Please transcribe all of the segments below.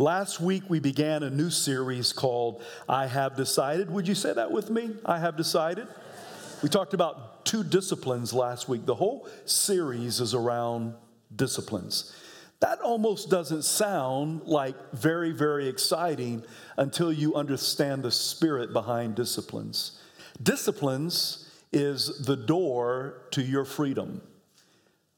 Last week we began a new series called I Have Decided. Would you say that with me? I Have Decided. We talked about two disciplines last week. The whole series is around disciplines. That almost doesn't sound like very, very exciting until you understand the spirit behind disciplines. Disciplines is the door to your freedom.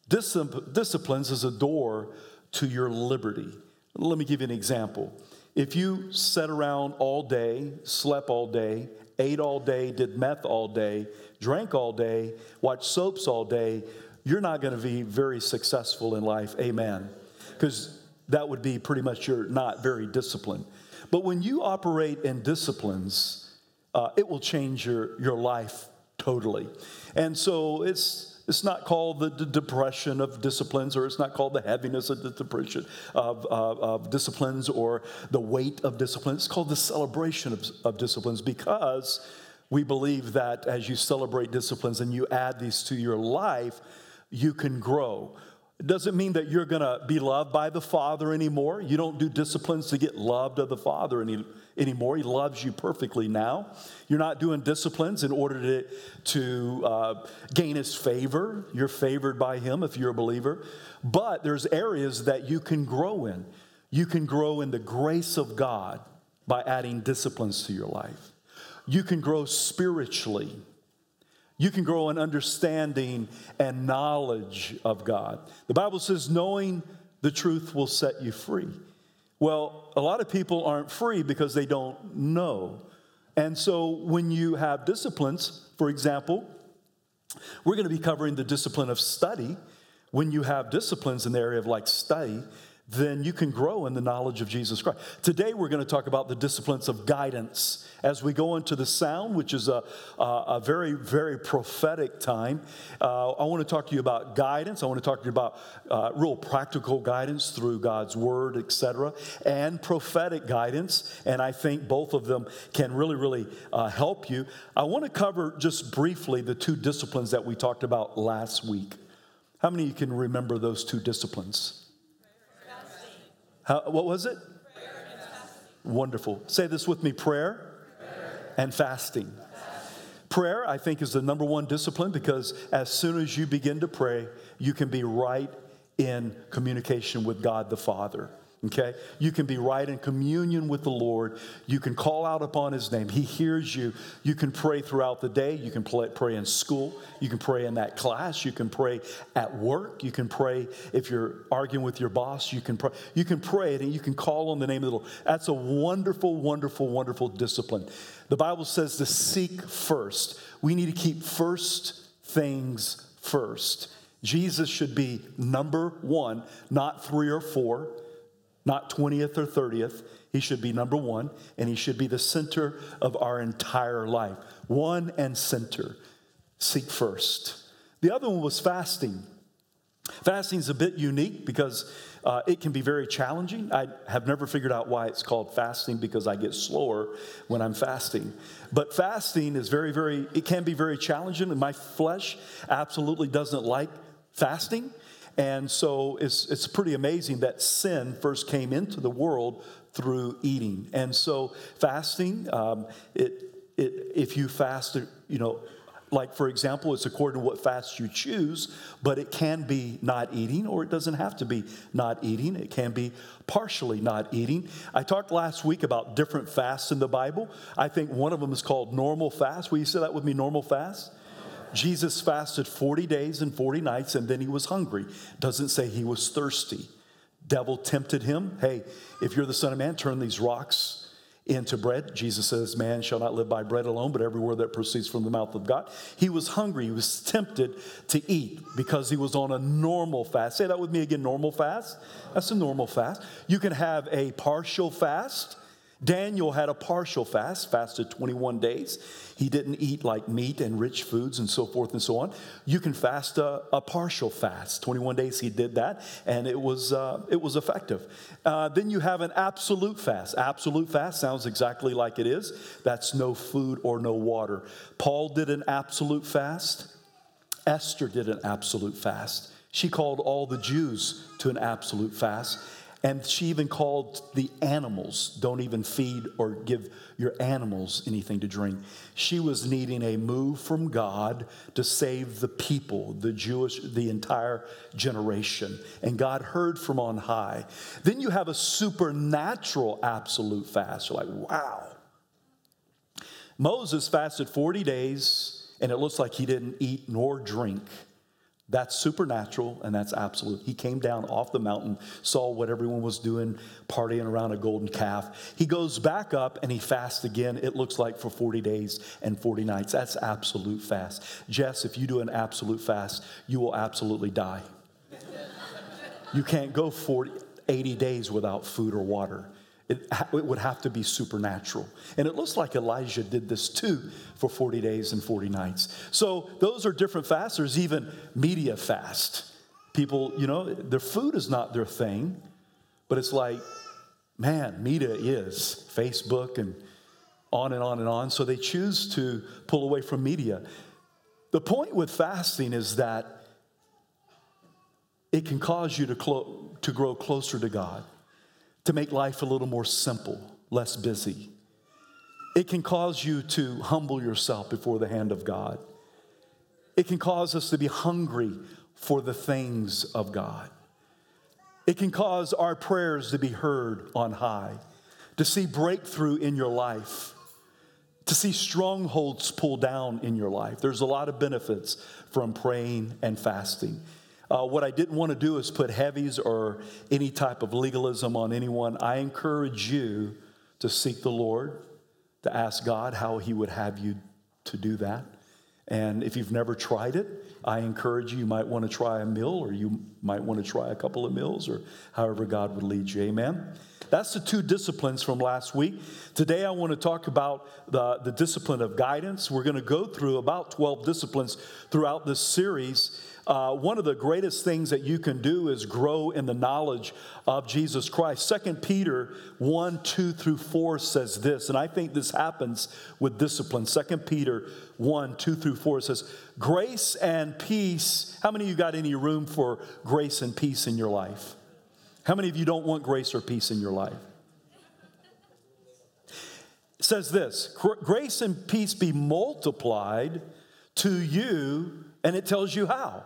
Disciplines is a door to your liberty. Let me give you an example. If you sat around all day, slept all day, ate all day, did meth all day, drank all day, watched soaps all day, you're not going to be very successful in life. Amen. Because that would be pretty much you're not very disciplined. But when you operate in disciplines, uh, it will change your, your life totally. And so it's it's not called the, depression of disciplines, or it's not called the heaviness of the depression of, of disciplines, or the weight of disciplines. It's called the celebration of, of disciplines because we believe that as you celebrate disciplines and you add these to your life, you can grow. It doesn't mean that you're going to be loved by the Father anymore. You don't do disciplines to get loved of the Father any, anymore. He loves you perfectly now. You're not doing disciplines in order to, to uh, gain His favor. You're favored by Him if you're a believer. But there's areas that you can grow in. You can grow in the grace of God by adding disciplines to your life. You can grow spiritually. You can grow in understanding and knowledge of God. The Bible says, knowing the truth will set you free. Well, a lot of people aren't free because they don't know. And so when you have disciplines, for example, we're going to be covering the discipline of study. When you have disciplines in the area of like study, then you can grow in the knowledge of Jesus Christ. Today, we're going to talk about the disciplines of guidance as we go into the sound, which is a, a, a very, very prophetic time. Uh, I want to talk to you about guidance. I want to talk to you about uh, real practical guidance through God's word, etc., and prophetic guidance. And I think both of them can really, really uh, help you. I want to cover just briefly the two disciplines that we talked about last week. How many of you can remember those two disciplines? How, what was it? Wonderful. Say this with me prayer, prayer. and fasting. fasting. Prayer, I think, is the number one discipline because as soon as you begin to pray, you can be right in communication with God the Father. Okay? You can be right in communion with the Lord. You can call out upon His name. He hears you. You can pray throughout the day. You can pray in school. You can pray in that class. You can pray at work. You can pray if you're arguing with your boss. You can pray. You can pray and you can call on the name of the Lord. That's a wonderful, wonderful, wonderful discipline. The Bible says to seek first. We need to keep first things first. Jesus should be number one, not three or four not 20th or 30th. He should be number one, and he should be the center of our entire life. One and center. Seek first. The other one was fasting. Fasting is a bit unique because uh, it can be very challenging. I have never figured out why it's called fasting because I get slower when I'm fasting. But fasting is very, very, it can be very challenging, and my flesh absolutely doesn't like fasting. And so it's, it's pretty amazing that sin first came into the world through eating. And so fasting, um, it, it, if you fast, you know, like for example, it's according to what fast you choose, but it can be not eating, or it doesn't have to be not eating. It can be partially not eating. I talked last week about different fasts in the Bible. I think one of them is called normal fast. Will you say that with me, normal fast? Jesus fasted 40 days and 40 nights and then he was hungry. Doesn't say he was thirsty. Devil tempted him. Hey, if you're the Son of Man, turn these rocks into bread. Jesus says, Man shall not live by bread alone, but every word that proceeds from the mouth of God. He was hungry. He was tempted to eat because he was on a normal fast. Say that with me again normal fast. That's a normal fast. You can have a partial fast. Daniel had a partial fast, fasted 21 days. He didn't eat like meat and rich foods and so forth and so on. You can fast a, a partial fast. 21 days he did that, and it was, uh, it was effective. Uh, then you have an absolute fast. Absolute fast sounds exactly like it is. That's no food or no water. Paul did an absolute fast. Esther did an absolute fast. She called all the Jews to an absolute fast. And she even called the animals, don't even feed or give your animals anything to drink. She was needing a move from God to save the people, the Jewish, the entire generation. And God heard from on high. Then you have a supernatural absolute fast. You're like, wow. Moses fasted 40 days, and it looks like he didn't eat nor drink. That's supernatural and that's absolute. He came down off the mountain, saw what everyone was doing, partying around a golden calf. He goes back up and he fasts again, it looks like for 40 days and 40 nights. That's absolute fast. Jess, if you do an absolute fast, you will absolutely die. you can't go 40, 80 days without food or water. It, it, would have to be supernatural. And it looks like Elijah did this too for 40 days and 40 nights. So those are different fasts. There's even media fast. People, you know, their food is not their thing, but it's like, man, media is Facebook and on and on and on. So they choose to pull away from media. The point with fasting is that it can cause you to, clo- to grow closer to God to make life a little more simple, less busy. It can cause you to humble yourself before the hand of God. It can cause us to be hungry for the things of God. It can cause our prayers to be heard on high, to see breakthrough in your life, to see strongholds pull down in your life. There's a lot of benefits from praying and fasting. Uh, what I didn't want to do is put heavies or any type of legalism on anyone. I encourage you to seek the Lord, to ask God how He would have you to do that. And if you've never tried it, I encourage you, you might want to try a meal or you might want to try a couple of meals or however God would lead you. Amen. That's the two disciplines from last week. Today, I want to talk about the, the discipline of guidance. We're going to go through about 12 disciplines throughout this series. Uh, one of the greatest things that you can do is grow in the knowledge of Jesus Christ. Second Peter 1 2 through 4 says this, and I think this happens with discipline. Second Peter 1 2 through 4 says, Grace and peace. How many of you got any room for grace and peace in your life? How many of you don't want grace or peace in your life? Says this grace and peace be multiplied to you, and it tells you how.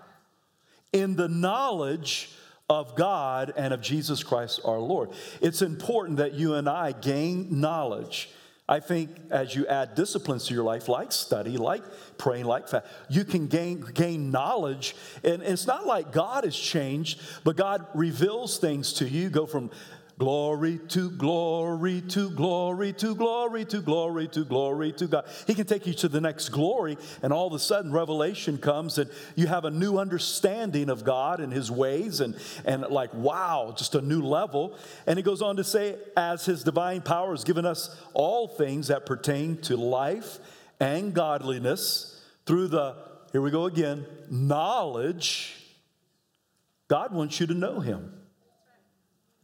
In the knowledge of God and of Jesus Christ our Lord. It's important that you and I gain knowledge. I think as you add disciplines to your life, like study, like praying, like fast, you can gain, gain knowledge. And it's not like God has changed, but God reveals things to you. Go from Glory to glory to glory to glory to glory to glory to God. He can take you to the next glory, and all of a sudden, revelation comes, and you have a new understanding of God and His ways, and, and like, wow, just a new level. And he goes on to say, as His divine power has given us all things that pertain to life and godliness through the, here we go again, knowledge. God wants you to know Him.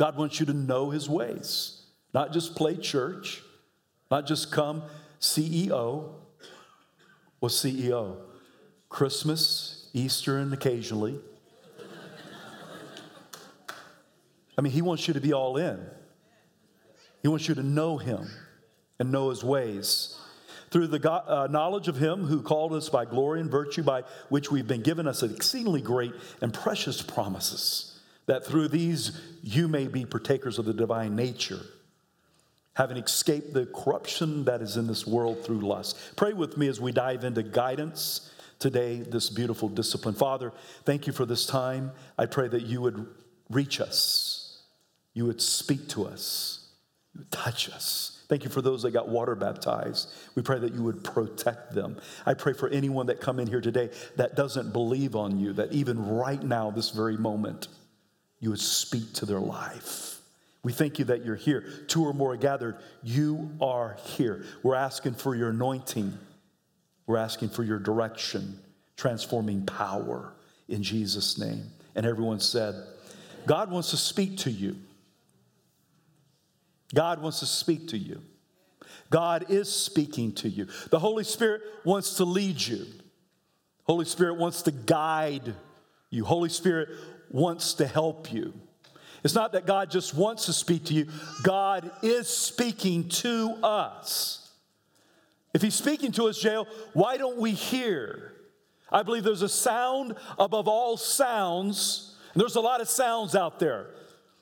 God wants you to know his ways, not just play church, not just come CEO. What's CEO? Christmas, Easter, and occasionally. I mean, he wants you to be all in. He wants you to know him and know his ways. Through the God, uh, knowledge of him who called us by glory and virtue, by which we've been given us exceedingly great and precious promises that through these you may be partakers of the divine nature, having escaped the corruption that is in this world through lust. Pray with me as we dive into guidance today, this beautiful discipline. Father, thank you for this time. I pray that you would reach us, you would speak to us, you would touch us. Thank you for those that got water baptized. We pray that you would protect them. I pray for anyone that come in here today that doesn't believe on you, that even right now, this very moment, you would speak to their life. We thank you that you're here. Two or more gathered, you are here. We're asking for your anointing. We're asking for your direction, transforming power in Jesus' name. And everyone said, God wants to speak to you. God wants to speak to you. God is speaking to you. The Holy Spirit wants to lead you. Holy Spirit wants to guide you. Holy Spirit wants to help you. It's not that God just wants to speak to you, God is speaking to us. If He's speaking to us, J.O., why don't we hear? I believe there's a sound above all sounds. And there's a lot of sounds out there.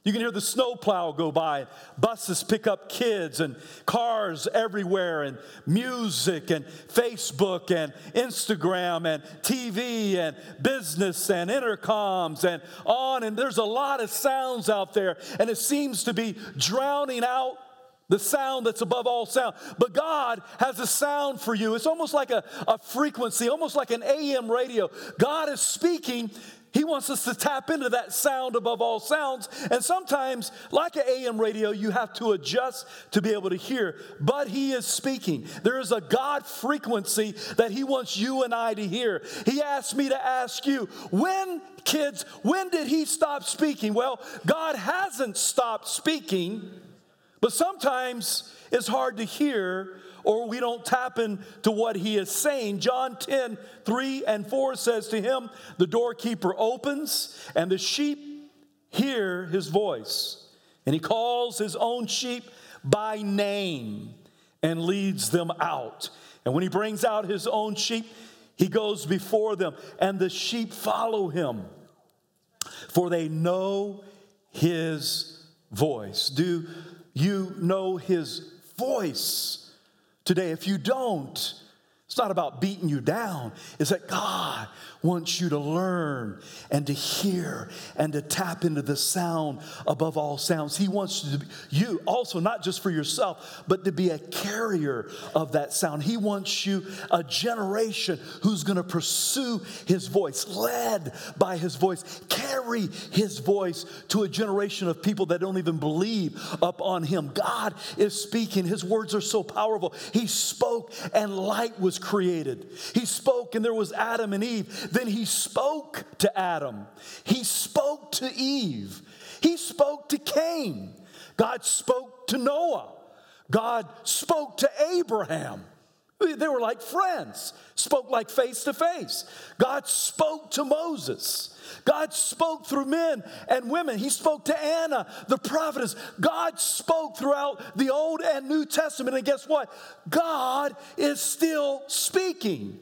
You can hear the snowplow go by, buses pick up kids, and cars everywhere, and music, and Facebook, and Instagram, and TV, and business, and intercoms, and on. And there's a lot of sounds out there, and it seems to be drowning out the sound that's above all sound. But God has a sound for you. It's almost like a, a frequency, almost like an AM radio. God is speaking he wants us to tap into that sound above all sounds. And sometimes, like an AM radio, you have to adjust to be able to hear. But He is speaking. There is a God frequency that He wants you and I to hear. He asked me to ask you, when, kids, when did He stop speaking? Well, God hasn't stopped speaking, but sometimes it's hard to hear or we don't tap into what he is saying. John 10, 3 and 4 says to him, The doorkeeper opens, and the sheep hear his voice. And he calls his own sheep by name and leads them out. And when he brings out his own sheep, he goes before them, and the sheep follow him, for they know his voice. Do you know his voice? Today. If you don't, it's not about beating you down. It's that God wants you to learn and to hear and to tap into the sound above all sounds. He wants you, you also, not just for yourself, but to be a carrier of that sound. He wants you, a generation who's going to pursue his voice, led by his voice, carry his voice to a generation of people that don't even believe up on him. God is speaking. His words are so powerful. He spoke and light was created. He spoke and there was Adam and Eve. Then he spoke to Adam. He spoke to Eve. He spoke to Cain. God spoke to Noah. God spoke to Abraham. They were like friends, spoke like face to face. God spoke to Moses. God spoke through men and women. He spoke to Anna, the prophetess. God spoke throughout the Old and New Testament. And guess what? God is still speaking.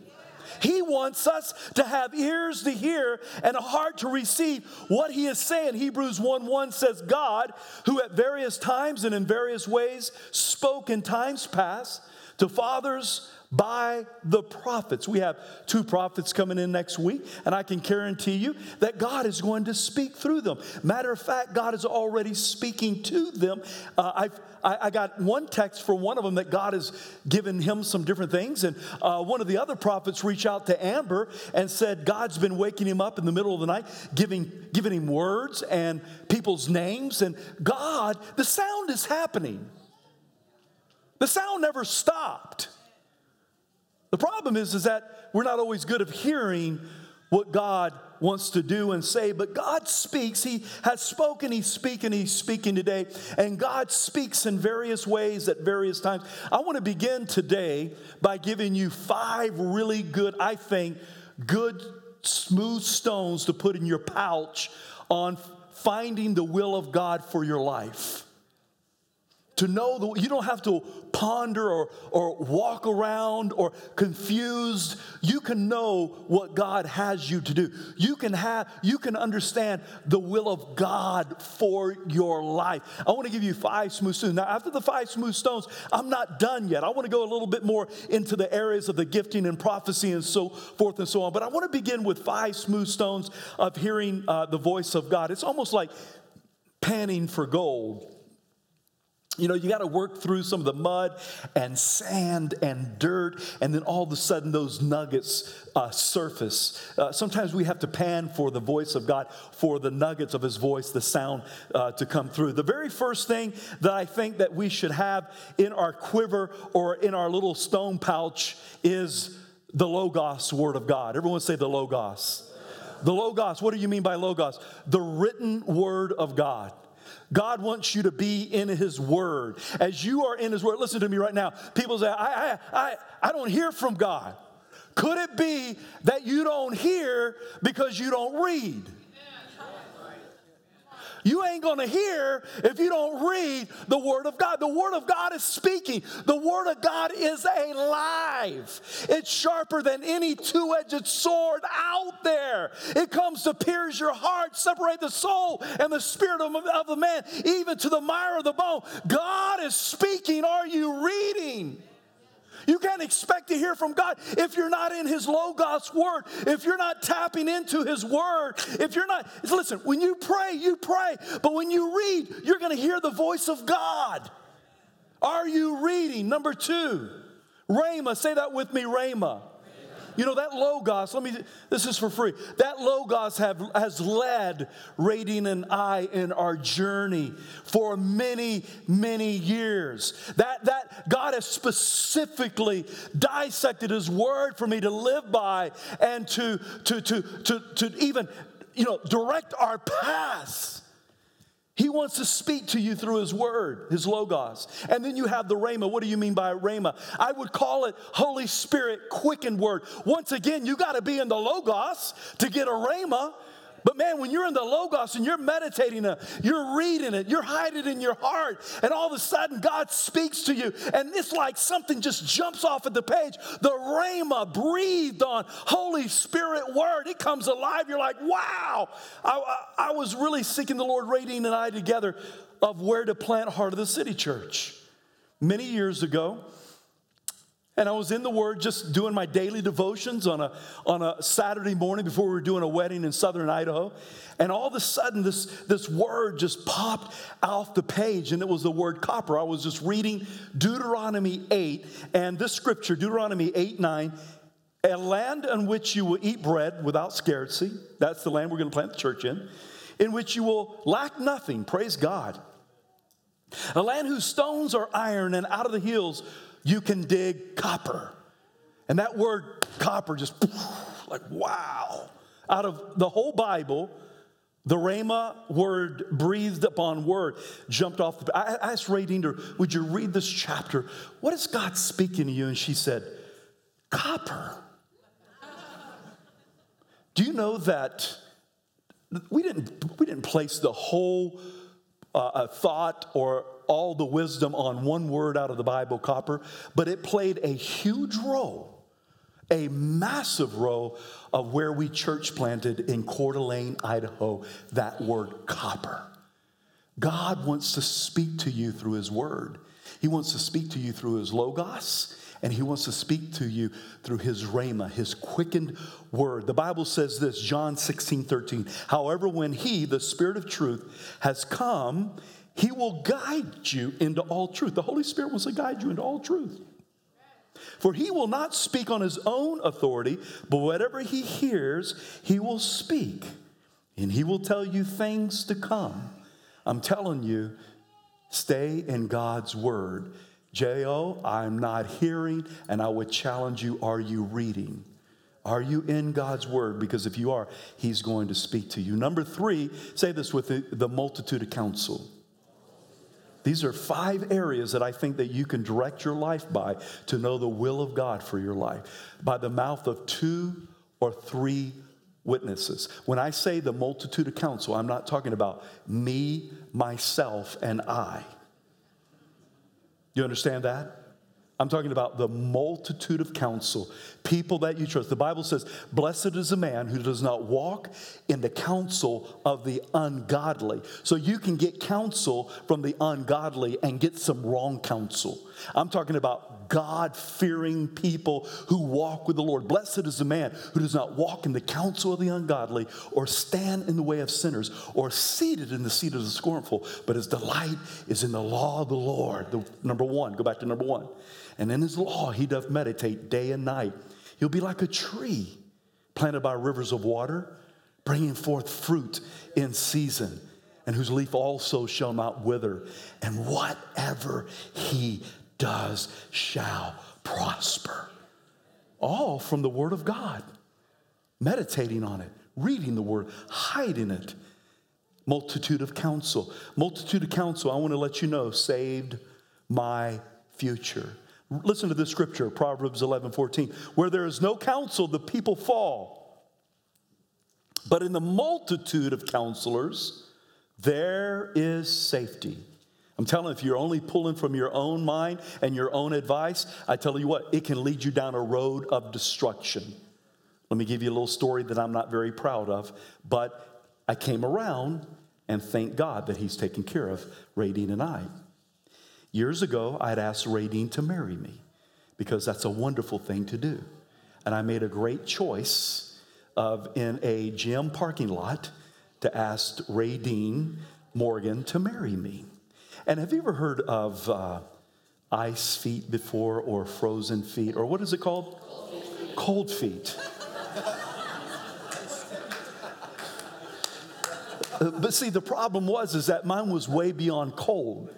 He wants us to have ears to hear and a heart to receive what he is saying. Hebrews 1 1 says, God, who at various times and in various ways spoke in times past to fathers by the prophets. We have two prophets coming in next week, and I can guarantee you that God is going to speak through them. Matter of fact, God is already speaking to them. Uh, I've I, got one text from one of them that God has given him some different things. And uh, one of the other prophets reached out to Amber and said, God's been waking him up in the middle of the night, giving, giving him words and people's names. And God, the sound is happening. The sound never stopped. The problem is, is that we're not always good at hearing what God wants to do and say, but God speaks. He has spoken, He's speaking, He's speaking today, and God speaks in various ways at various times. I want to begin today by giving you five really good, I think, good, smooth stones to put in your pouch on finding the will of God for your life to know that you don't have to ponder or, or walk around or confused. You can know what god has you to do. You can have you can understand the will of god for your life. I want to give you five smooth stones. Now after the five smooth stones i'm not done yet. I want to go a little bit more into the areas of the gifting and prophecy and so forth and so on but i want to begin with five smooth stones of hearing uh, the voice of god. It's almost like panning for gold you know, you got to work through some of the mud and sand and dirt, and then all of a sudden those nuggets uh, surface. Uh, sometimes we have to pan for the voice of God, for the nuggets of His voice, the sound uh, to come through. The very first thing that I think that we should have in our quiver or in our little stone pouch is the Logos Word of God. Everyone say the Logos. The Logos, what do you mean by Logos? The written Word of God. God wants you to be in His Word. As you are in His Word, listen to me right now. People say, I, I, I, I don't hear from God. Could it be that you don't hear because you don't read? You ain't going to hear if you don't read the Word of God. The Word of God is speaking, the Word of God is alive. It's sharper than any two edged sword out there. It comes to pierce your heart, separate the soul and the spirit of, of the man, even to the mire of the bone. God is speaking. Are you reading? You can't expect to hear from God if you're not in His Logos word, if you're not tapping into His word, if you're not, listen, when you pray, you pray, but when you read, you're going to hear the voice of God. Are you reading? Number two, Rhema, say that with me, Rhema. You know, that Logos, let me, this is for free. That Logos have, has led Radine and I in our journey for many, many years. That, that God has specifically dissected His Word for me to live by and to, to, to, to, to even, you know, direct our paths. He wants to speak to you through His Word, His Logos. And then you have the Rhema. What do you mean by Rhema? I would call it Holy Spirit quickened Word. Once again, you got to be in the Logos to get a Rhema. But man, when you're in the Logos and you're meditating it, you're reading it, you're hiding it in your heart, and all of a sudden God speaks to you, and it's like something just jumps off of the page. The Rhema breathed on Holy Spirit word, it comes alive. You're like, wow. I, I, I was really seeking the Lord, Radine and I together, of where to plant Heart of the City Church. Many years ago, and I was in the Word just doing my daily devotions on a, on a Saturday morning before we were doing a wedding in southern Idaho. And all of a sudden, this, this word just popped off the page, and it was the word copper. I was just reading Deuteronomy 8, and this scripture, Deuteronomy 8 9, a land on which you will eat bread without scarcity. That's the land we're going to plant the church in, in which you will lack nothing. Praise God. A land whose stones are iron, and out of the hills you can dig copper. And that word copper just like, wow. Out of the whole Bible, the Rhema word, breathed upon word, jumped off. The, I asked Ray Radine, would you read this chapter? What is God speaking to you? And she said, copper. Do you know that we didn't, we didn't place the whole uh, thought or all the wisdom on one word out of the Bible, copper, but it played a huge role, a massive role of where we church planted in Coeur d'Alene, Idaho, that word copper. God wants to speak to you through His Word. He wants to speak to you through His Logos, and He wants to speak to you through His Rhema, His quickened Word. The Bible says this, John 16, 13. However, when He, the Spirit of truth, has come, he will guide you into all truth. The Holy Spirit wants to guide you into all truth. For he will not speak on his own authority, but whatever he hears, he will speak. And he will tell you things to come. I'm telling you, stay in God's word. J.O., I'm not hearing, and I would challenge you are you reading? Are you in God's word? Because if you are, he's going to speak to you. Number three, say this with the, the multitude of counsel. These are five areas that I think that you can direct your life by to know the will of God for your life by the mouth of two or three witnesses. When I say the multitude of counsel, I'm not talking about me, myself, and I. You understand that? I'm talking about the multitude of counsel, people that you trust. The Bible says, Blessed is a man who does not walk in the counsel of the ungodly. So you can get counsel from the ungodly and get some wrong counsel. I'm talking about God fearing people who walk with the Lord. Blessed is the man who does not walk in the counsel of the ungodly, or stand in the way of sinners, or seated in the seat of the scornful, but his delight is in the law of the Lord. The, number one, go back to number one. And in his law he doth meditate day and night. He'll be like a tree planted by rivers of water, bringing forth fruit in season, and whose leaf also shall not wither. And whatever he does shall prosper. All from the Word of God, meditating on it, reading the Word, hiding it. Multitude of counsel. Multitude of counsel, I want to let you know, saved my future. Listen to this scripture, Proverbs 11 14. Where there is no counsel, the people fall. But in the multitude of counselors, There is safety. I'm telling you, if you're only pulling from your own mind and your own advice, I tell you what, it can lead you down a road of destruction. Let me give you a little story that I'm not very proud of, but I came around and thank God that He's taken care of Radine and I. Years ago, I had asked Radine to marry me because that's a wonderful thing to do. And I made a great choice of in a gym parking lot to ask Radine Morgan to marry me. And have you ever heard of uh, ice feet before or frozen feet? Or what is it called? Cold feet. Uh, but see, the problem was is that mine was way beyond cold.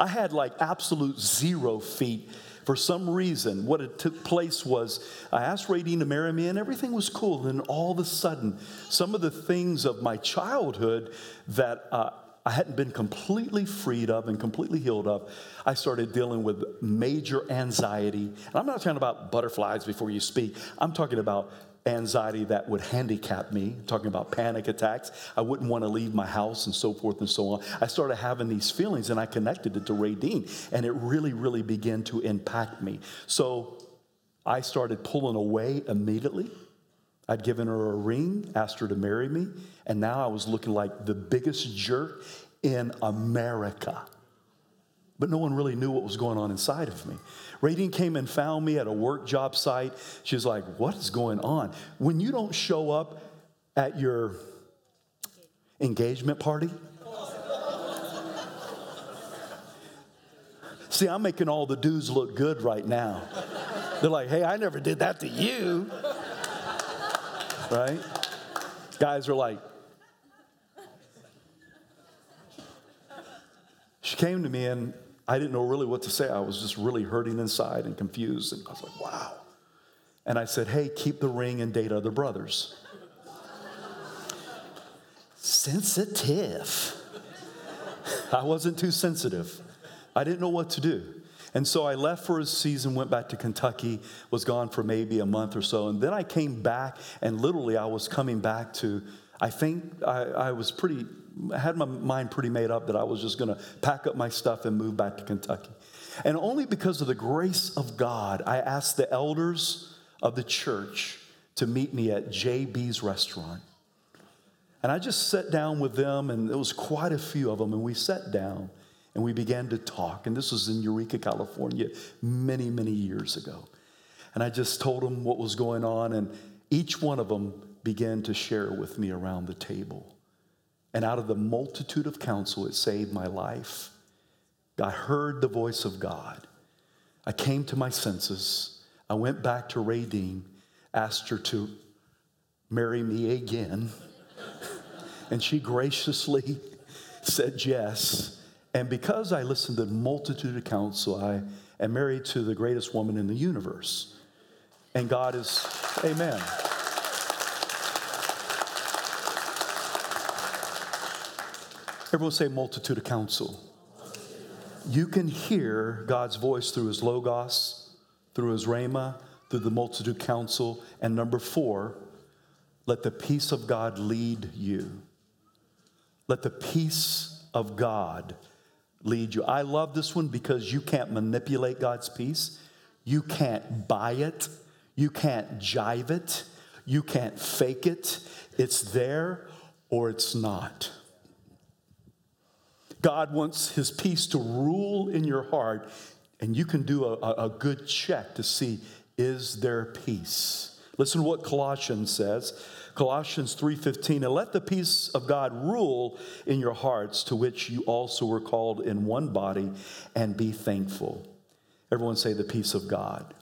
I had like absolute zero feet. For some reason, what it took place was I asked Radine to marry me, and everything was cool. And then all of a sudden, some of the things of my childhood that uh, I hadn't been completely freed of and completely healed of, I started dealing with major anxiety. And I'm not talking about butterflies before you speak, I'm talking about anxiety that would handicap me, talking about panic attacks. I wouldn't want to leave my house and so forth and so on. I started having these feelings and I connected it to Radine, and it really, really began to impact me. So I started pulling away immediately. I'd given her a ring, asked her to marry me, and now I was looking like the biggest jerk in America. But no one really knew what was going on inside of me. Radine came and found me at a work job site. She's like, What is going on? When you don't show up at your engagement party, See, I'm making all the dudes look good right now. They're like, hey, I never did that to you right? Guys are like, she came to me and I didn't know really what to say. I was just really hurting inside and confused. And I was like, wow. And I said, hey, keep the ring and date other brothers. sensitive. I wasn't too sensitive. I didn't know what to do. And so I left for a season, went back to Kentucky, was gone for maybe a month or so. And then I came back, and literally I was coming back to, I think I, I was pretty, had my mind pretty made up that I was just going to pack up my stuff and move back to Kentucky. And only because of the grace of God, I asked the elders of the church to meet me at JB's restaurant. And I just sat down with them, and there was quite a few of them, and we sat down. And we began to talk. And this was in Eureka, California, many, many years ago. And I just told them what was going on. And each one of them began to share with me around the table. And out of the multitude of counsel, it saved my life. I heard the voice of God. I came to my senses. I went back to Radine, asked her to marry me again. and she graciously said yes. And because I listened to the multitude of counsel, I am married to the greatest woman in the universe. And God is, amen. Everyone say multitude of counsel. You can hear God's voice through his logos, through his rhema, through the multitude counsel. And number four, let the peace of God lead you. Let the peace of God lead you. I love this one because you can't manipulate God's peace. You can't buy it. You can't jive it. You can't fake it. It's there or it's not. God wants his peace to rule in your heart, and you can do a, a good check to see is there peace? Listen to what Colossians says. Colossians 3:15, and let the peace of God rule in your hearts, to which you also were called in one body, and be thankful. Everyone say the peace of God.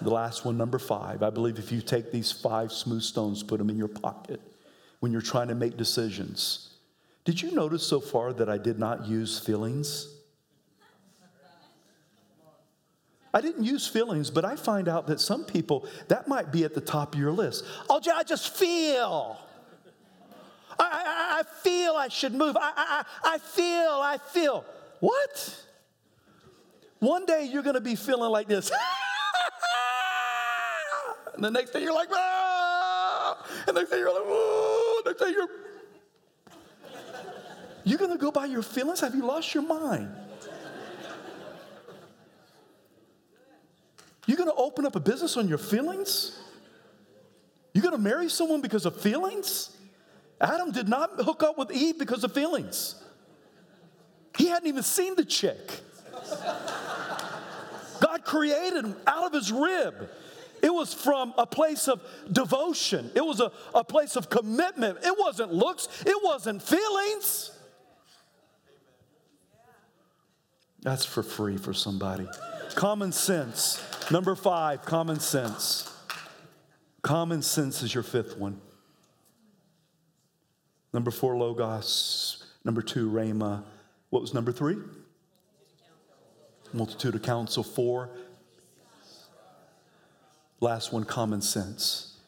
The last one, number five. I believe if you take these five smooth stones, put them in your pocket when you're trying to make decisions. Did you notice so far that I did not use feelings? I didn't use feelings, but I find out that some people, that might be at the top of your list. Oh, I just feel. I, I, I feel I should move. I, I, I feel, I feel. What? One day you're going to be feeling like this. and the next day you're like, ah! and the next day you're like, oh, next day you're. You gonna go by your feelings? Have you lost your mind? You're gonna open up a business on your feelings? You're gonna marry someone because of feelings? Adam did not hook up with Eve because of feelings. He hadn't even seen the chick. God created him out of his rib. It was from a place of devotion. It was a, a place of commitment. It wasn't looks, it wasn't feelings. That's for free for somebody. Common sense. Number five, common sense. Common sense is your fifth one. Number four, Logos. Number two, Rhema. What was number three? Multitude of counsel. Four. Last one, common sense.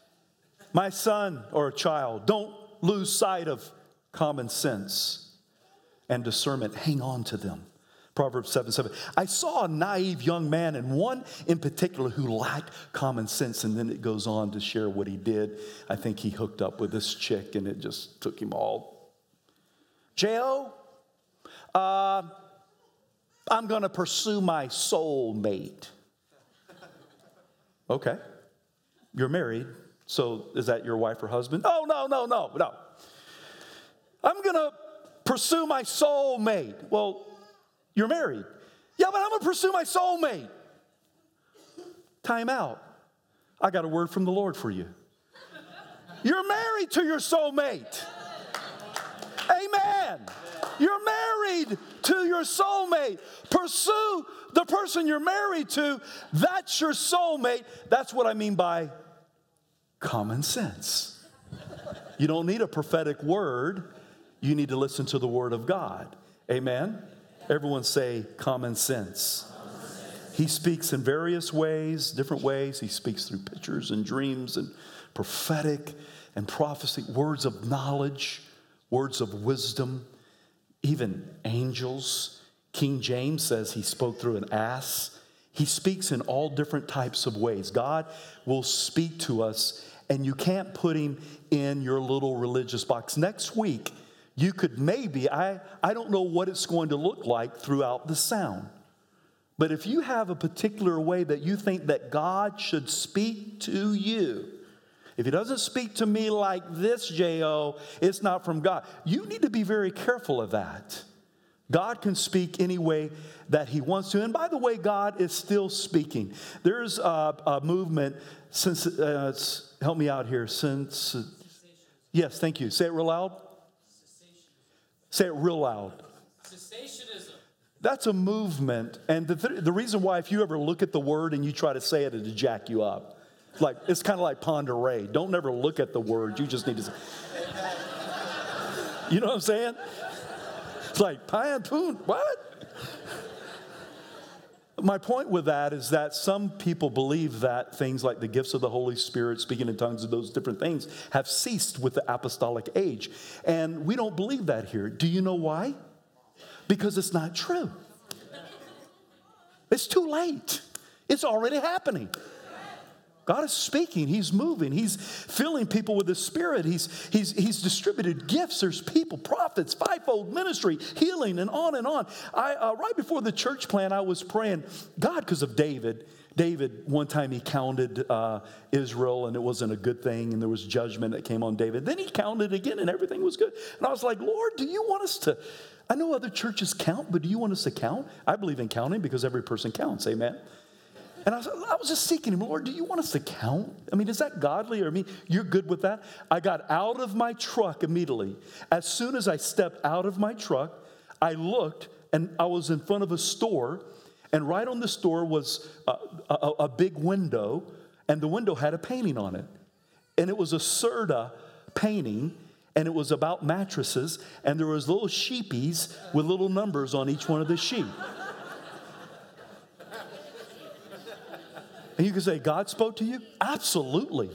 My son or a child, don't lose sight of common sense and discernment. Hang on to them. Proverbs 7 7. I saw a naive young man, and one in particular who lacked common sense. And then it goes on to share what he did. I think he hooked up with this chick, and it just took him all. J.O., uh, I'm going to pursue my soul mate. Okay. You're married, so is that your wife or husband? Oh, no, no, no, no. I'm going to pursue my soul mate. Well, you're married. Yeah, but I'm going to pursue my soulmate. Time out. I got a word from the Lord for you. You're married to your soulmate. Amen. You're married to your soulmate. Pursue the person you're married to. That's your soulmate. That's what I mean by common sense. You don't need a prophetic word, you need to listen to the word of God. Amen. Everyone say common sense. He speaks in various ways, different ways. He speaks through pictures and dreams and prophetic and prophecy, words of knowledge, words of wisdom, even angels. King James says he spoke through an ass. He speaks in all different types of ways. God will speak to us, and you can't put him in your little religious box. Next week, you could maybe, I, I don't know what it's going to look like throughout the sound. But if you have a particular way that you think that God should speak to you, if he doesn't speak to me like this, J.O., it's not from God. You need to be very careful of that. God can speak any way that he wants to. And by the way, God is still speaking. There's a, a movement since, uh, help me out here, since, uh, yes, thank you. Say it real loud. Say it real loud. Cessationism. That's a movement. And the, th- the reason why, if you ever look at the word and you try to say it, it'll jack you up. Like, it's kind of like Pon de Don't never look at the word. You just need to say. You know what I'm saying? It's like, Pan Poon, what? My point with that is that some people believe that things like the gifts of the Holy Spirit, speaking in tongues, and those different things have ceased with the apostolic age. And we don't believe that here. Do you know why? Because it's not true. It's too late, it's already happening. God is speaking, He's moving, He's filling people with the Spirit, He's, he's, he's distributed gifts. There's people, prophets, fivefold ministry, healing, and on and on. I, uh, right before the church plan, I was praying, God, because of David. David, one time he counted uh, Israel and it wasn't a good thing, and there was judgment that came on David. Then he counted again and everything was good. And I was like, Lord, do you want us to? I know other churches count, but do you want us to count? I believe in counting because every person counts. Amen. And I was, I was just seeking him, Lord, do you want us to count? I mean, is that godly or me? You're good with that? I got out of my truck immediately. As soon as I stepped out of my truck, I looked and I was in front of a store, and right on the store was a, a, a big window, and the window had a painting on it. And it was a Serta painting, and it was about mattresses, and there was little sheepies with little numbers on each one of the sheep. And you can say, God spoke to you? Absolutely.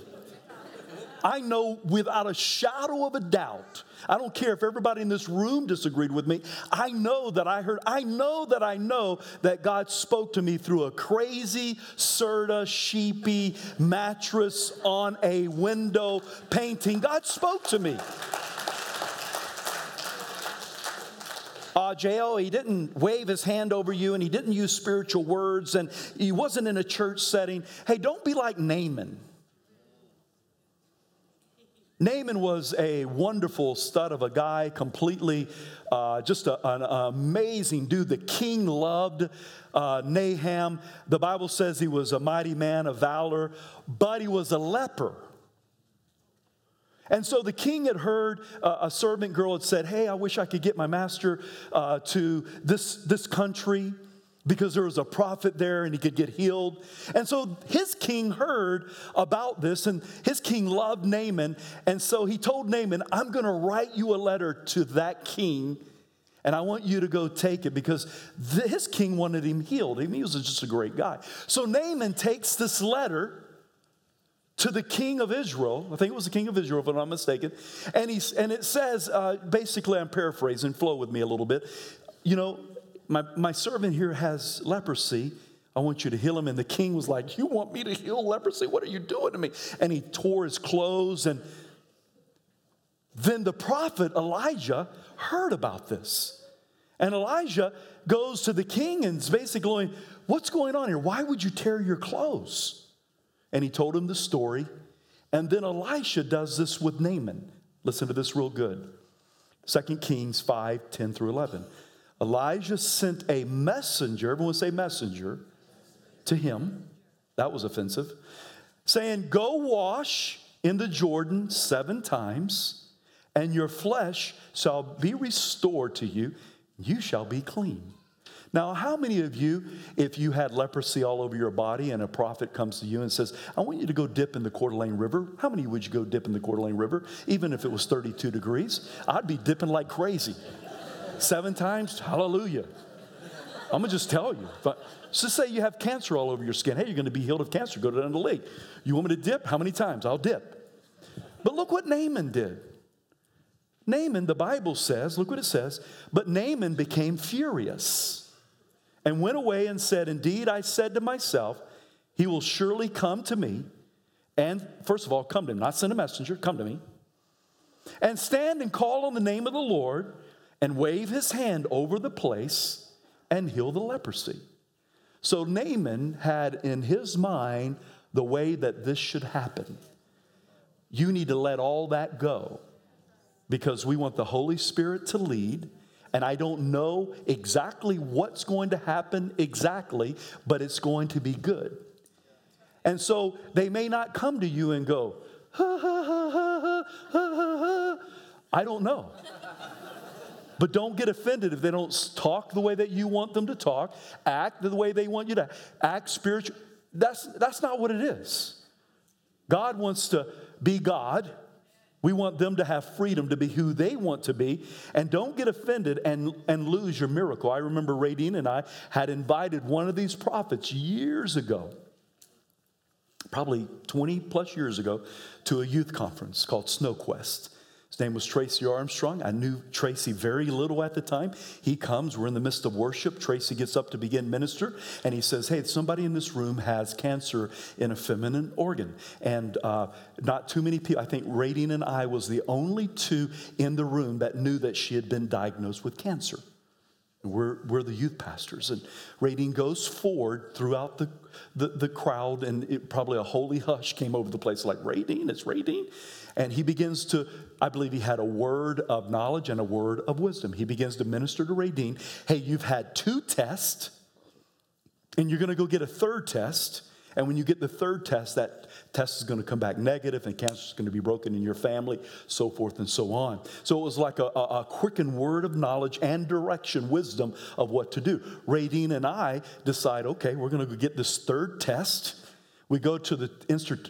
I know without a shadow of a doubt. I don't care if everybody in this room disagreed with me. I know that I heard, I know that I know that God spoke to me through a crazy, Serta, sheepy mattress on a window painting. God spoke to me. Uh, Jael, he didn't wave his hand over you and he didn't use spiritual words and he wasn't in a church setting. Hey, don't be like Naaman. Naaman was a wonderful stud of a guy, completely uh, just a, an amazing dude. The king loved uh, Naaman. The Bible says he was a mighty man of valor, but he was a leper. And so the king had heard uh, a servant girl had said, Hey, I wish I could get my master uh, to this, this country because there was a prophet there and he could get healed. And so his king heard about this, and his king loved Naaman. And so he told Naaman, I'm going to write you a letter to that king, and I want you to go take it because his king wanted him healed. He was just a great guy. So Naaman takes this letter to the king of Israel. I think it was the king of Israel, if I'm not mistaken. And, he's, and it says, uh, basically, I'm paraphrasing, flow with me a little bit. You know, my, my servant here has leprosy. I want you to heal him. And the king was like, You want me to heal leprosy? What are you doing to me? And he tore his clothes. And then the prophet Elijah heard about this. And Elijah goes to the king and is basically going, What's going on here? Why would you tear your clothes? And he told him the story. And then Elisha does this with Naaman. Listen to this real good. 2 Kings 5 10 through 11. Elijah sent a messenger, everyone say messenger, to him. That was offensive. Saying, Go wash in the Jordan seven times, and your flesh shall be restored to you. You shall be clean. Now, how many of you, if you had leprosy all over your body and a prophet comes to you and says, I want you to go dip in the Coeur d'Alene River, how many would you go dip in the Coeur d'Alene River, even if it was 32 degrees? I'd be dipping like crazy seven times, hallelujah. I'm gonna just tell you. But just say you have cancer all over your skin. Hey, you're gonna be healed of cancer. Go down the lake. You want me to dip? How many times? I'll dip. But look what Naaman did. Naaman, the Bible says, look what it says, but Naaman became furious and went away and said, Indeed, I said to myself, he will surely come to me. And first of all, come to him, not send a messenger, come to me. And stand and call on the name of the Lord and wave his hand over the place and heal the leprosy. So Naaman had in his mind the way that this should happen. You need to let all that go because we want the Holy Spirit to lead. And I don't know exactly what's going to happen exactly, but it's going to be good. And so they may not come to you and go, ha, ha, ha, ha, ha, ha, ha. I don't know. But don't get offended if they don't talk the way that you want them to talk, act the way they want you to act spiritual. That's, that's not what it is. God wants to be God. We want them to have freedom to be who they want to be. And don't get offended and, and lose your miracle. I remember Radine and I had invited one of these prophets years ago, probably 20 plus years ago, to a youth conference called SnowQuest. His name was Tracy Armstrong. I knew Tracy very little at the time. He comes, we're in the midst of worship. Tracy gets up to begin minister, and he says, Hey, somebody in this room has cancer in a feminine organ. And uh, not too many people, I think Radine and I was the only two in the room that knew that she had been diagnosed with cancer. We're, we're the youth pastors. And Radine goes forward throughout the, the, the crowd, and it, probably a holy hush came over the place like, Radine, it's Radine. And he begins to, I believe he had a word of knowledge and a word of wisdom. He begins to minister to Radine. Hey, you've had two tests, and you're going to go get a third test. And when you get the third test, that test is going to come back negative, and cancer is going to be broken in your family, so forth and so on. So it was like a, a, a quickened word of knowledge and direction, wisdom of what to do. Radine and I decide, okay, we're going to go get this third test. We go to the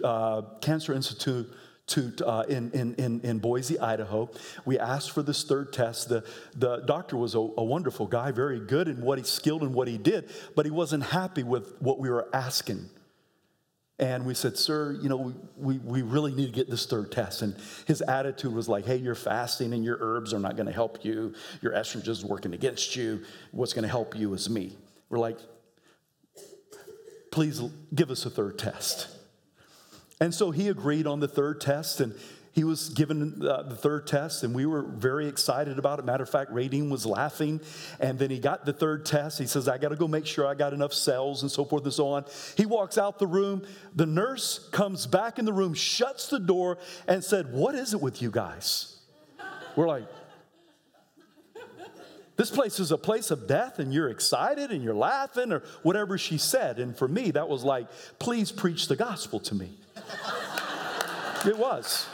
uh, Cancer Institute to, uh, in, in, in, Boise, Idaho. We asked for this third test. The, the doctor was a, a wonderful guy, very good in what he skilled in what he did, but he wasn't happy with what we were asking. And we said, Sir, you know, we, we, really need to get this third test. And his attitude was like, Hey, you're fasting and your herbs are not going to help you. Your estrogen is working against you. What's going to help you is me. We're like, Please give us a third test. And so he agreed on the third test and he was given uh, the third test, and we were very excited about it. Matter of fact, Radine was laughing. And then he got the third test. He says, I got to go make sure I got enough cells and so forth and so on. He walks out the room. The nurse comes back in the room, shuts the door, and said, What is it with you guys? We're like, this place is a place of death, and you're excited and you're laughing, or whatever she said. And for me, that was like, please preach the gospel to me. It was.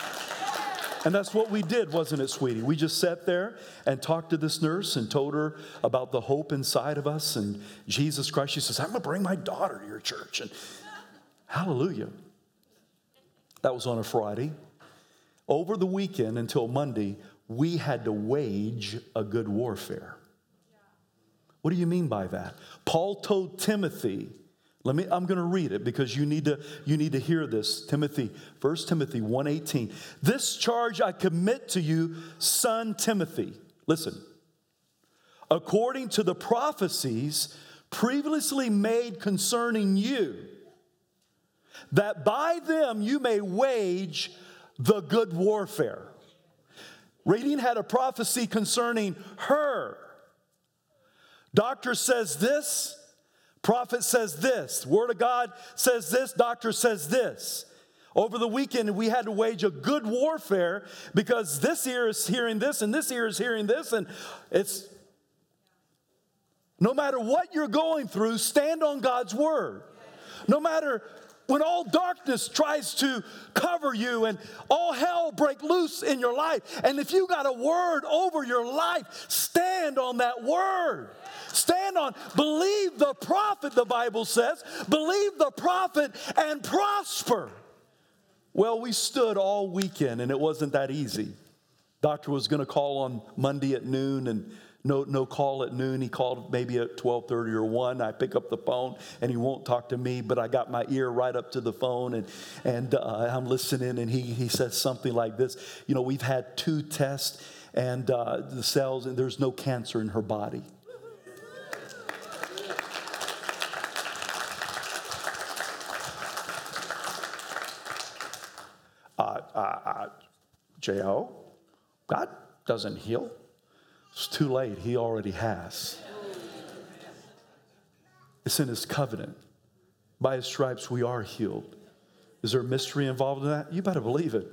And that's what we did, wasn't it, sweetie? We just sat there and talked to this nurse and told her about the hope inside of us and Jesus Christ. She says, I'm going to bring my daughter to your church. And hallelujah. That was on a Friday. Over the weekend until Monday, we had to wage a good warfare. What do you mean by that? Paul told Timothy, let me, I'm going to read it because you need to, you need to hear this. Timothy, 1 Timothy 1.18. This charge I commit to you, son Timothy. Listen. According to the prophecies previously made concerning you, that by them you may wage the good warfare. Radine had a prophecy concerning her. Doctor says this, Prophet says this, Word of God says this, doctor says this. Over the weekend, we had to wage a good warfare because this ear is hearing this and this ear is hearing this, and it's no matter what you're going through, stand on God's word. No matter when all darkness tries to cover you and all hell break loose in your life, and if you got a word over your life, stand on that word. Stand on, believe the prophet, the Bible says. Believe the prophet and prosper. Well, we stood all weekend and it wasn't that easy. Doctor was going to call on Monday at noon and no, no call at noon. He called maybe at 12:30 or 1. I pick up the phone and he won't talk to me, but I got my ear right up to the phone and, and uh, I'm listening and he, he says something like this. You know, we've had two tests and uh, the cells and there's no cancer in her body. Uh, uh, J.O., God doesn't heal. It's too late. He already has. It's in his covenant. By his stripes, we are healed. Is there a mystery involved in that? You better believe it.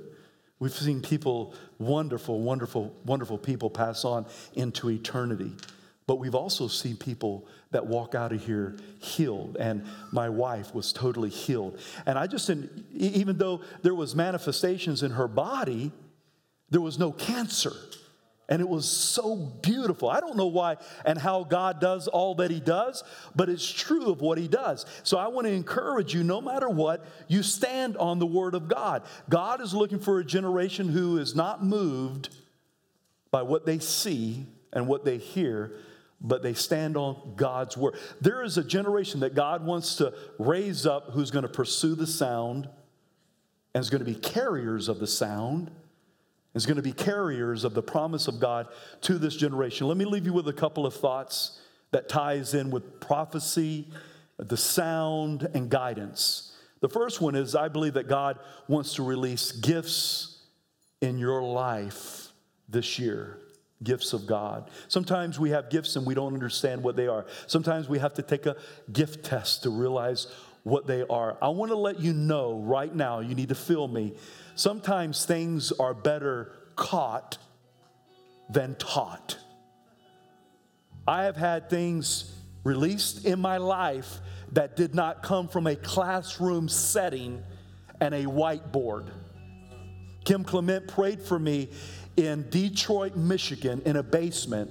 We've seen people, wonderful, wonderful, wonderful people pass on into eternity. But we've also seen people that walk out of here healed. And my wife was totally healed. And I just, even though there was manifestations in her body, there was no cancer. And it was so beautiful. I don't know why and how God does all that He does, but it's true of what He does. So I want to encourage you no matter what, you stand on the Word of God. God is looking for a generation who is not moved by what they see and what they hear, but they stand on God's Word. There is a generation that God wants to raise up who's going to pursue the sound and is going to be carriers of the sound is going to be carriers of the promise of God to this generation. Let me leave you with a couple of thoughts that ties in with prophecy, the sound, and guidance. The first one is I believe that God wants to release gifts in your life this year. Gifts of God. Sometimes we have gifts and we don't understand what they are. Sometimes we have to take a gift test to realize what they are. I want to let you know right now, you need to feel me Sometimes things are better caught than taught. I have had things released in my life that did not come from a classroom setting and a whiteboard. Kim Clement prayed for me in Detroit, Michigan, in a basement,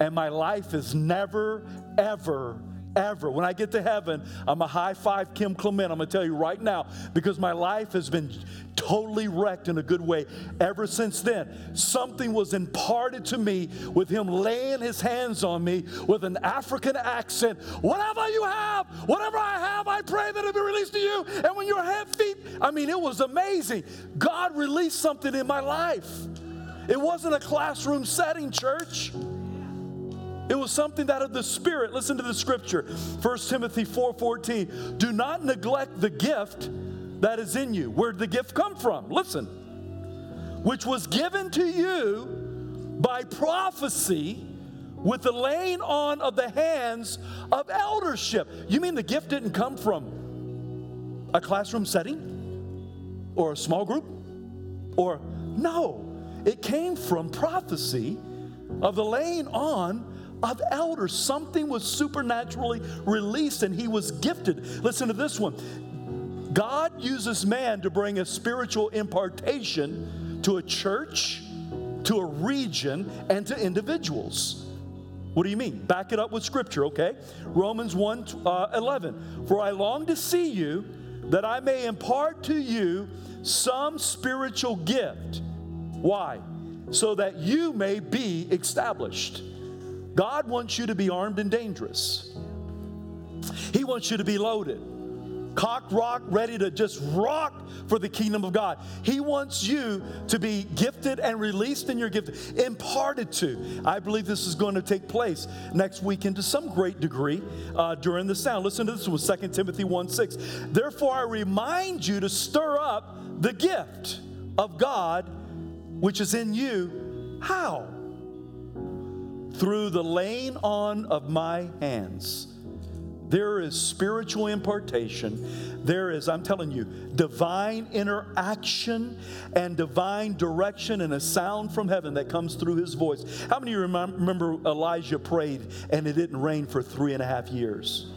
and my life is never, ever ever. When I get to heaven, I'm a high five Kim Clement. I'm going to tell you right now because my life has been totally wrecked in a good way ever since then. Something was imparted to me with him laying his hands on me with an African accent. Whatever you have, whatever I have, I pray that it be released to you. And when your head feet, I mean, it was amazing. God released something in my life. It wasn't a classroom setting, church. It was something that of the Spirit. Listen to the scripture. 1 Timothy 4:14. Do not neglect the gift that is in you. Where'd the gift come from? Listen. which was given to you by prophecy with the laying on of the hands of eldership. You mean the gift didn't come from a classroom setting or a small group? Or no, it came from prophecy of the laying on of elders. Something was supernaturally released and he was gifted. Listen to this one God uses man to bring a spiritual impartation to a church to a region, and to individuals. What do you mean? Back it up with scripture, okay? Romans 1 uh, 11. For I long to see you that I may impart to you some spiritual gift. Why? So that you may be established. God wants you to be armed and dangerous, He wants you to be loaded cock rock, ready to just rock for the kingdom of God. He wants you to be gifted and released in your gift, imparted to. I believe this is going to take place next weekend to some great degree uh, during the sound. Listen to this one 2 Timothy 1 6. Therefore, I remind you to stir up the gift of God which is in you. How? Through the laying on of my hands. There is spiritual impartation. There is, I'm telling you, divine interaction and divine direction and a sound from heaven that comes through his voice. How many of you remember Elijah prayed and it didn't rain for three and a half years?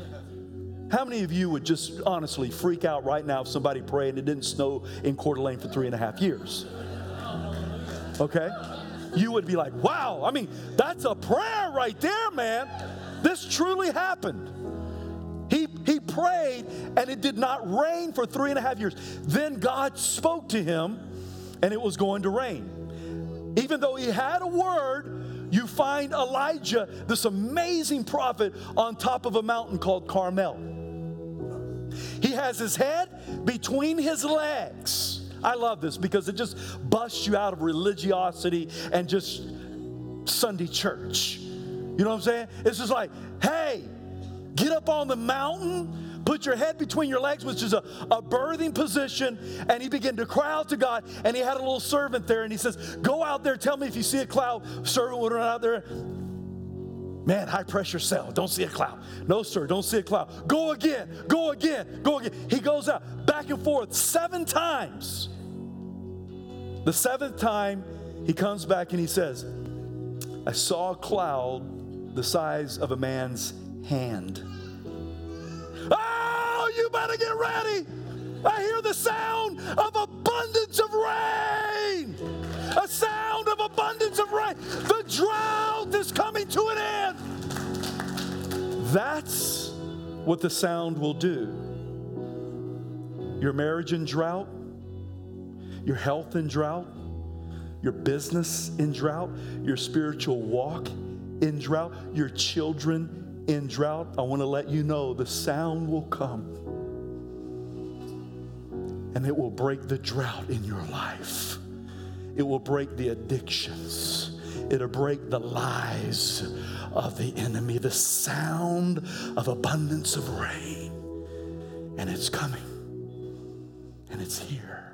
How many of you would just honestly freak out right now if somebody prayed and it didn't snow in Coeur d'Alene for three and a half years? Okay? You would be like, wow, I mean, that's a prayer right there, man. This truly happened. He, he prayed and it did not rain for three and a half years. Then God spoke to him and it was going to rain. Even though he had a word, you find Elijah, this amazing prophet, on top of a mountain called Carmel. He has his head between his legs. I love this because it just busts you out of religiosity and just Sunday church. You know what I'm saying? It's just like, hey, Get up on the mountain, put your head between your legs, which is a, a birthing position. And he began to cry out to God. And he had a little servant there. And he says, Go out there, tell me if you see a cloud. Servant would run out there. Man, high pressure cell. Don't see a cloud. No, sir, don't see a cloud. Go again, go again, go again. He goes out back and forth seven times. The seventh time, he comes back and he says, I saw a cloud the size of a man's hand. Oh, you better get ready. I hear the sound of abundance of rain. A sound of abundance of rain. The drought is coming to an end. That's what the sound will do. Your marriage in drought, your health in drought, your business in drought, your spiritual walk in drought, your children in drought, I want to let you know the sound will come and it will break the drought in your life. It will break the addictions. It'll break the lies of the enemy, the sound of abundance of rain. And it's coming, and it's here.